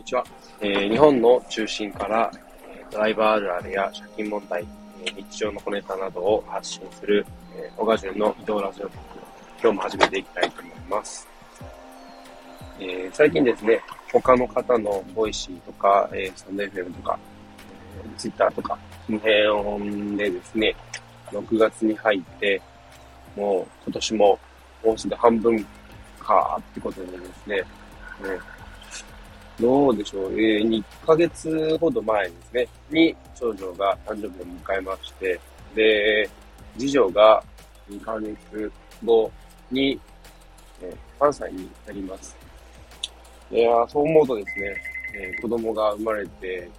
にちは、えー、日本の中心から、えドライバーあるあるや借金問題、え日常の小ネタなどを発信する、えー、小川淳の移動ラジオ局、今日も始めていきたいと思います。えー、最近ですね、他の方のボイシーとか、えー、スタンド FM とか、えー、ツイッターとか、その辺でですね、6月に入って、もう今年ももうすぐ半分かってことでですね、どうでしょう、えー、2ヶ月ほど前ですね、に長女が誕生日を迎えまして、で、次女が2ヶ月後に、えー、3歳になります。いやそう思うとですね、えー、子供が生まれて、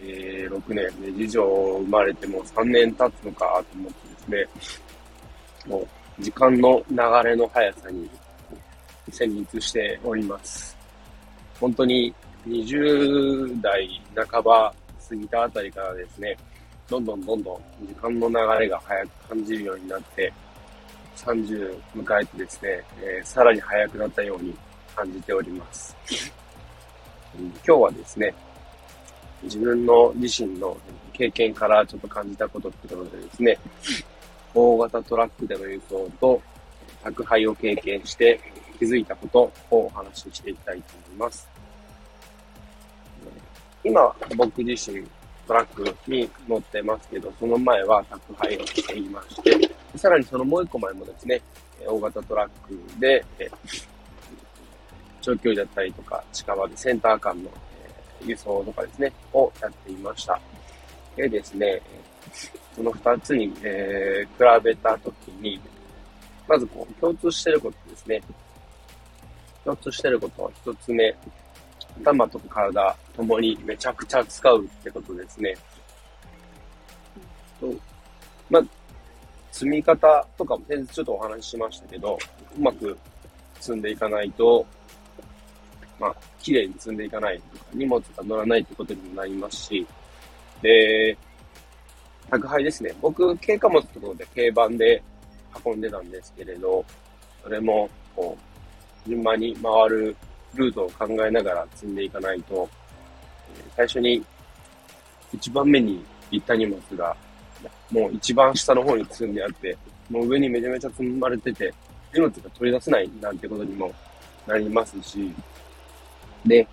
えー、6年で、次女生まれても3年経つのかと思ってですね、もう時間の流れの速さに戦慄しております。本当に20代半ば過ぎたあたりからですね、どんどんどんどん時間の流れが早く感じるようになって、30迎えてですね、えー、さらに早くなったように感じております。今日はですね、自分の自身の経験からちょっと感じたことってことでですね、大型トラックでの輸送と宅配を経験して気づいたことをお話ししていきたいと思います。今、僕自身トラックに乗ってますけど、その前は宅配をしていまして、さらにそのもう一個前もですね、大型トラックで、長距離だったりとか、近場でセンター間の輸送とかですね、をやっていました。でですね、その二つに、えー、比べたときに、まずこう、共通してることですね。共通してることは一つ目、頭と体ともにめちゃくちゃ使うってことですね。とまあ、積み方とかも先日ちょっとお話ししましたけど、うまく積んでいかないと、まあ、綺麗に積んでいかないとか、荷物が乗らないってことにもなりますし、で、宅配ですね。僕、軽貨物ってことで軽バンで運んでたんですけれど、それも、こう、順番に回るルートを考えながら積んでいかないと、最初に一番目に行った荷物が、もう一番下の方に積んであって、もう上にめちゃめちゃ積まれてて、荷物が取り出せないなんてことにもなりますし、で、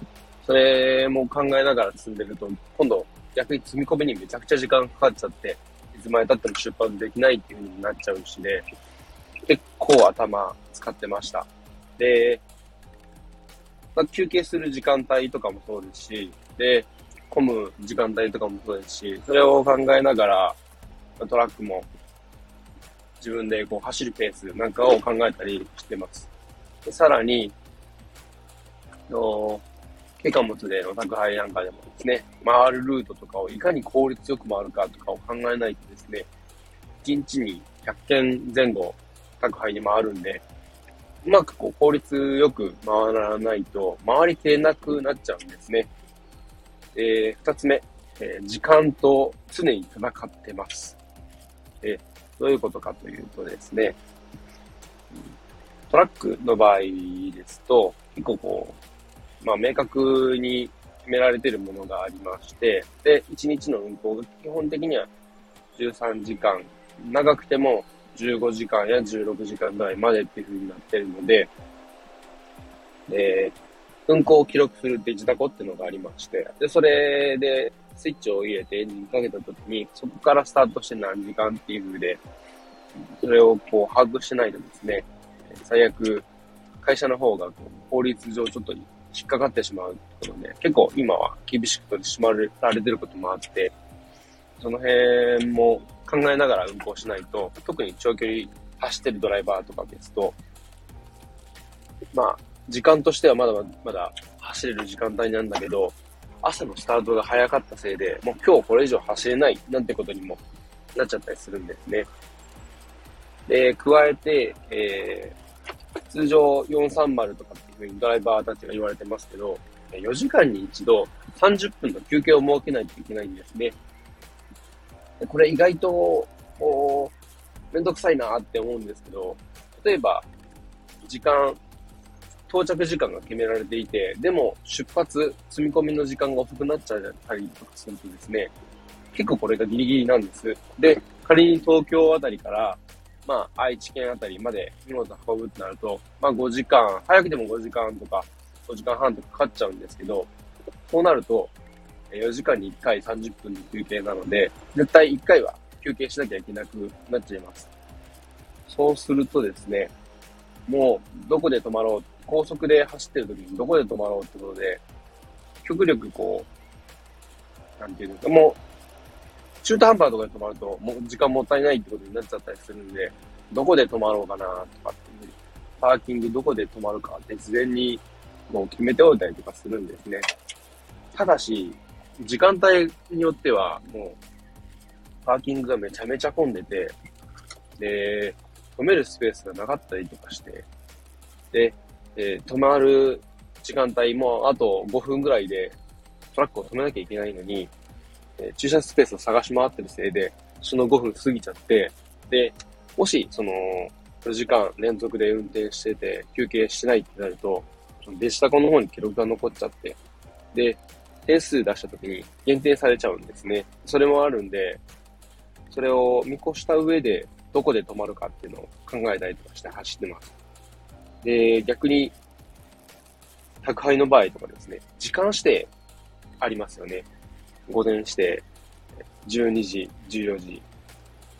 それも考えながら積んでると、今度逆に積み込みにめちゃくちゃ時間かかっちゃって、いつまで経っても出発できないっていう風になっちゃうしで、結構頭使ってました。で、まあ、休憩する時間帯とかもそうですし、で、混む時間帯とかもそうですし、それを考えながら、トラックも自分でこう走るペースなんかを考えたりしてます。でさらに、の軽貨物での宅配なんかでもですね、回るルートとかをいかに効率よく回るかとかを考えないとですね、1日に100件前後宅配に回るんで、うまくこう効率よく回らないと、回りきれなくなっちゃうんですね。えー、二つ目、えー、時間と常に戦ってます。えー、どういうことかというとですね、トラックの場合ですと、結構こう、まあ明確に決められているものがありまして、で、1日の運行が基本的には13時間、長くても15時間や16時間ぐらいまでっていう風になってるので、えー、運行を記録するデジタコっていうのがありまして、で、それでスイッチを入れてエンジンかけた時に、そこからスタートして何時間っていう風で、それをこう把握しないとですね、最悪、会社の方がこう法律上ちょっと引っかかってしまうとことで、結構今は厳しく取り締まられてることもあって、その辺も考えながら運行しないと、特に長距離走ってるドライバーとかですと、まあ、時間としてはまだまだ走れる時間帯なんだけど、朝のスタートが早かったせいで、もう今日これ以上走れないなんてことにもなっちゃったりするんですね。で、加えて、えー、通常430とかっていうふうにドライバーたちが言われてますけど、4時間に一度30分の休憩を設けないといけないんですね。これ意外と、こう、めんどくさいなって思うんですけど、例えば、時間到着時間が決められていて、でも出発、積み込みの時間が遅くなっちゃったりとかするとですね、結構これがギリギリなんです。で、仮に東京あたりから、まあ、愛知県あたりまで荷物運ぶってなると、まあ5時間、早くても5時間とか、5時間半とかかかっちゃうんですけど、そうなると、4時間に1回30分の休憩なので、絶対1回は休憩しなきゃいけなくなっちゃいます。そうするとですね、もうどこで止まろう、高速で走ってる時にどこで止まろうってことで、極力こう、なんていうんですか、もう、中途半端ところで止まると、もう時間もったいないってことになっちゃったりするんで、どこで止まろうかなとかっていう、パーキングどこで止まるかって事前にもう決めておいたりとかするんですね。ただし、時間帯によっては、もう、パーキングがめちゃめちゃ混んでて、で、止めるスペースがなかったりとかして、で、えー、止まる時間帯もあと5分ぐらいでトラックを止めなきゃいけないのに、えー、駐車スペースを探し回ってるせいで、その5分過ぎちゃって、で、もし、その、4時間連続で運転してて、休憩してないってなると、デジタコの方に記録が残っちゃって、で、点数出した時に限定されちゃうんですね。それもあるんで、それを見越した上で、どこで止まるかっていうのを考えたりとかして走ってます。で、逆に、宅配の場合とかですね、時間指定ありますよね。午前指定、12時、14時、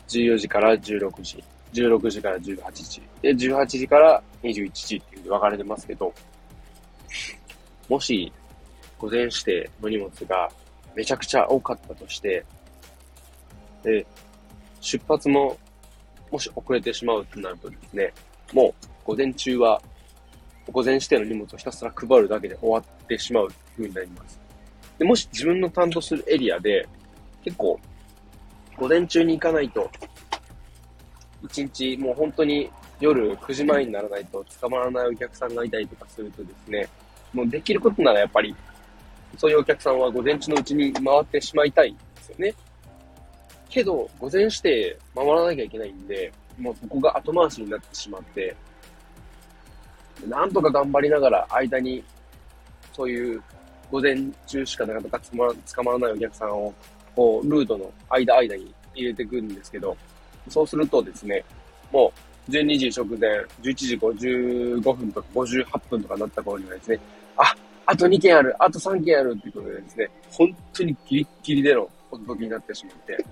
14時から16時、16時から18時、で、18時から21時っていう風に分かれてますけど、もし、午前指定の荷物がめちゃくちゃ多かったとして、で、出発ももし遅れてしまうとなるとですね、もう午前中は午前指定の荷物をひたすら配るだけで終わってしまう風になります。でもし自分の担当するエリアで結構午前中に行かないと一日もう本当に夜9時前にならないと捕まらないお客さんがいたりとかするとですね、もうできることならやっぱりそういうお客さんは午前中のうちに回ってしまいたいんですよね。けど、午前指定守らなきゃいけないんで、もうそこが後回しになってしまって、なんとか頑張りながら間に、そういう午前中しかなかなか捕まらないお客さんを、こう、ルートの間間に入れていくんですけど、そうするとですね、もう12時直前、11時55分とか58分とかなった頃にはですね、あ、あと2件ある、あと3件あるっていうことでですね、本当にギリッギリでのお届けになってしまって、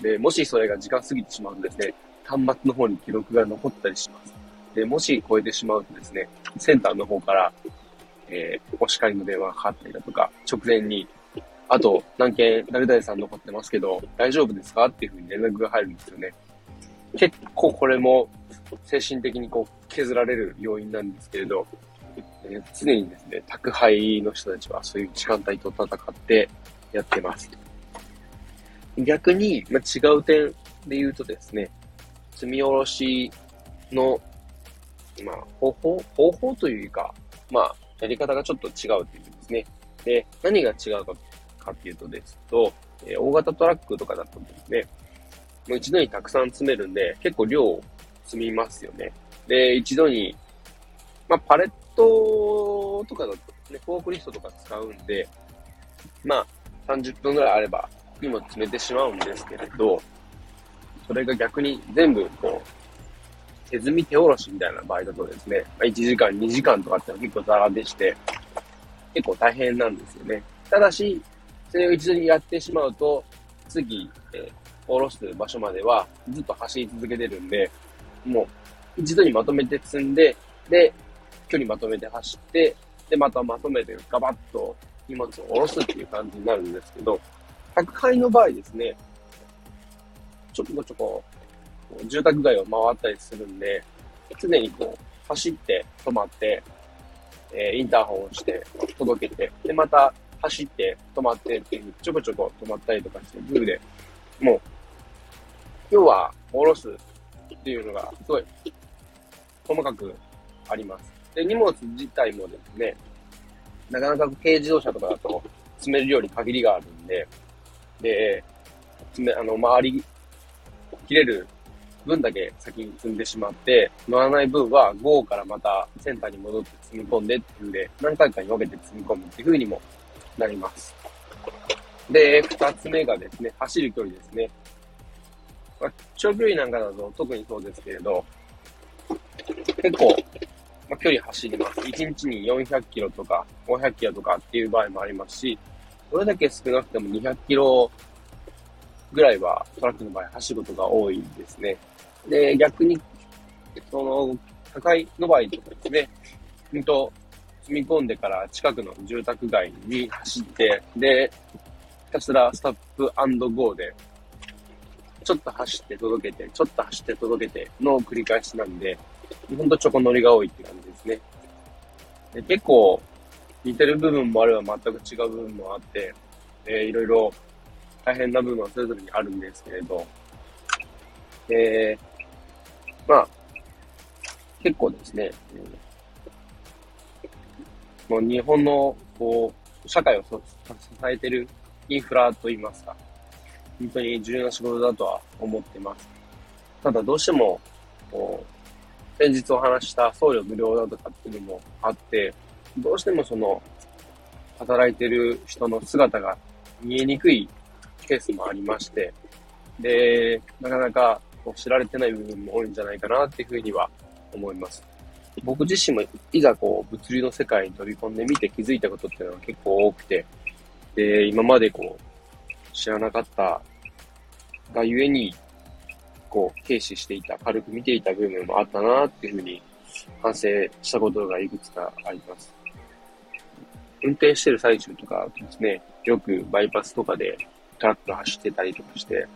で、もしそれが時間過ぎてしまうんですね、端末の方に記録が残ったりします。で、もし超えてしまうとですね、センターの方から、えー、お叱りの電話がかかったりだとか、直前に、あと何件誰々さん残ってますけど、大丈夫ですかっていうふうに連絡が入るんですよね。結構これも精神的にこう削られる要因なんですけれど、え常にですね、宅配の人たちはそういう時間帯と戦ってやってます。逆に、まあ、違う点で言うとですね、積み下ろしの、まあ、方法方法というか、まあ、やり方がちょっと違うというですね。で、何が違うかかっていうとですと、えー、大型トラックとかだとですね、もう一度にたくさん詰めるんで、結構量を積みますよね。で、一度に、まあ、パレットとかだとね、フォークリフトとか使うんで、まあ、30分ぐらいあれば荷物詰めてしまうんですけれど、それが逆に全部こう、手積み手下ろしみたいな場合だとですね、ま1時間、2時間とかっては結構ザラでして、結構大変なんですよね。ただし、それを一度にやってしまうと、次、えー、下ろす場所まではずっと走り続けてるんで、もう一度にまとめて積んで、で、距離まとめて走って、で、またまとめてガバッと荷物を下ろすっていう感じになるんですけど、宅配の場合ですね、ちょこちょこ住宅街を回ったりするんで、常にこう、走って止まって、えー、インターホンをして届けて、で、また走って止まってっていう、ちょこちょこ止まったりとかして、ブーで、もう、要は、下ろすっていうのが、すごい、細かくあります。で、荷物自体もですね、なかなか軽自動車とかだと積めるように限りがあるんで、で、詰め、あの、周り、切れる分だけ先に積んでしまって、乗らない分は午後からまたセンターに戻って積み込んでっていうんで、何回かに分けて積み込むっていう風にもなります。で、二つ目がですね、走る距離ですね。まあ、長距離なんかだと特にそうですけれど、結構、まあ、距離走ります。1日に400キロとか500キロとかっていう場合もありますし、どれだけ少なくても200キロぐらいはトラックの場合走ることが多いですね。で、逆に、その、高いの場合とかですね、ほんと、積み込んでから近くの住宅街に走って、で、ひたすらスタップゴーで、ちょっと走って届けて、ちょっと走って届けての繰り返しなんで、ほんとチョコ乗りが多いって感じですね。で結構、似てる部分もあれば全く違う部分もあって、え、いろいろ大変な部分はそれぞれにあるんですけれど、えー、まあ、結構ですね、もう日本の、こう、社会を支えてるインフラといいますか、本当に重要な仕事だとは思ってます。ただどうしても、こう、先日お話した送料無料だとかっていうのもあって、どうしてもその、働いてる人の姿が見えにくいケースもありまして、で、なかなかこう知られてない部分も多いんじゃないかなっていうふうには思います。僕自身もいざこう物流の世界に飛び込んでみて気づいたことっていうのは結構多くて、で、今までこう知らなかったがゆえに、こう、軽視していた、軽く見ていた部分もあったなっていうふうに反省したことがいくつかあります。運転してる最中とかですね、よくバイパスとかでトラック走ってたりとかして、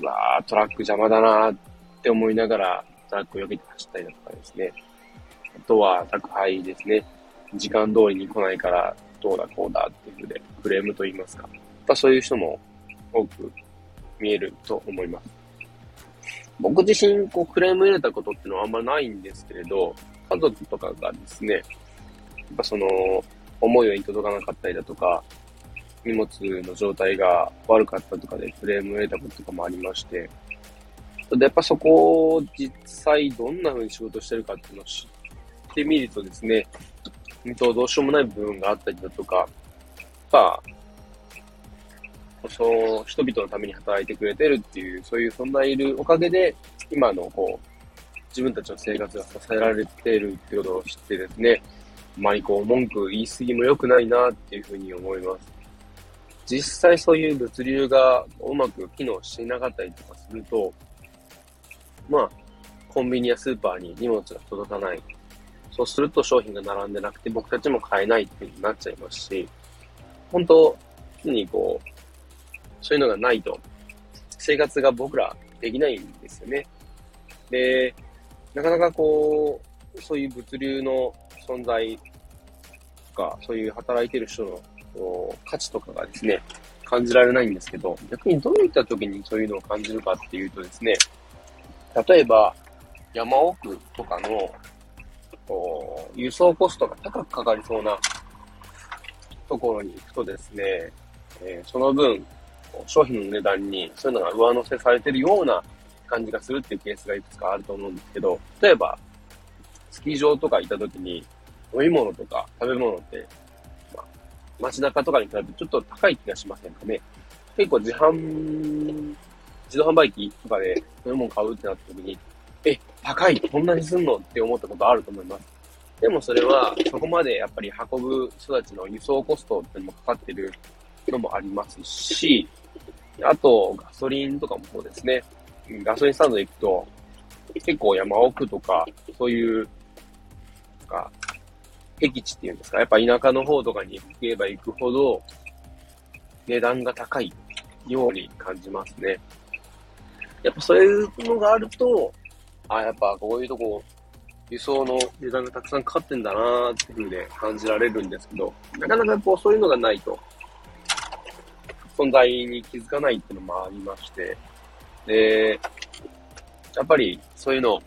うわー、トラック邪魔だなーって思いながらトラックを避けて走ったりだとかですね。あとは宅配ですね。時間通りに来ないからどうだこうだっていうので、クレームと言いますか。まそういう人も多く見えると思います。僕自身、こう、クレーム入れたことっていうのはあんまないんですけれど、家族とかがですね、やっぱその、思うように届かなかったりだとか、荷物の状態が悪かったとかでクレームを得たこととかもありまして、で、やっぱそこを実際どんな風に仕事してるかっていうのを知ってみるとですね、とどうしようもない部分があったりだとか、やっその人々のために働いてくれてるっていう、そういう存在いるおかげで、今のこう、自分たちの生活が支えられているってことを知ってですね、あまりこう文句言い過ぎも良くないなっていうふうに思います。実際そういう物流がうまく機能していなかったりとかすると、まあ、コンビニやスーパーに荷物が届かない。そうすると商品が並んでなくて僕たちも買えないっていうになっちゃいますし、本当常にこう、そういうのがないと、生活が僕らできないんですよね。で、なかなかこう、そういう物流の存在とか、そういう働いてる人の価値とかがですね、感じられないんですけど、逆にどういった時にそういうのを感じるかっていうとですね、例えば、山奥とかの、輸送コストが高くかかりそうなところに行くとですね、えー、その分、商品の値段にそういうのが上乗せされてるような感じがするっていうケースがいくつかあると思うんですけど、例えば、スキー場とか行った時に、飲み物とか食べ物って、まあ、街中とかに比べてちょっと高い気がしませんかね。結構自販、自動販売機とかで飲み物買うってなった時に、え、高いこんなにすんのって思ったことあると思います。でもそれは、そこまでやっぱり運ぶ人たちの輸送コストってのもかかってるのもありますし、あと、ガソリンとかもそうですね。ガソリンスタンド行くと、結構山奥とか、そういう、なんか、僻地っていうんですか、やっぱ田舎の方とかに行けば行くほど、値段が高いように感じますね。やっぱそういうのがあると、あ、やっぱこういうとこ、輸送の値段がたくさんかかってんだなーっていう風で感じられるんですけど、なかなかこうそういうのがないと、存在に気づかないっていうのもありまして、で、やっぱりそういうの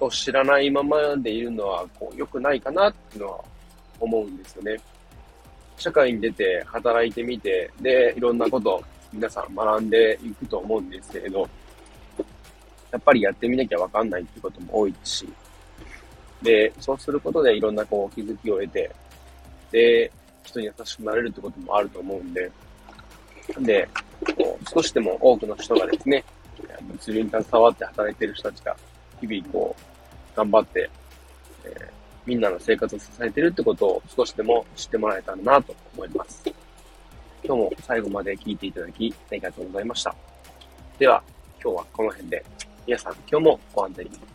を知らないままでいるのはこう良くないかなっていうのは思うんですよね。社会に出て働いてみて、で、いろんなこと皆さん学んでいくと思うんですけれど、やっぱりやってみなきゃわかんないっていうことも多いし、で、そうすることでいろんなこう気づきを得て、で、人に優しくなれるってこともあると思うんで、で、こう少しでも多くの人がですね、物流に携わって働いている人たちが、日々こう、頑張って、えー、みんなの生活を支えているってことを少しでも知ってもらえたらなと思います。今日も最後まで聞いていただき、ありがとうございました。では、今日はこの辺で、皆さん今日もご安全に。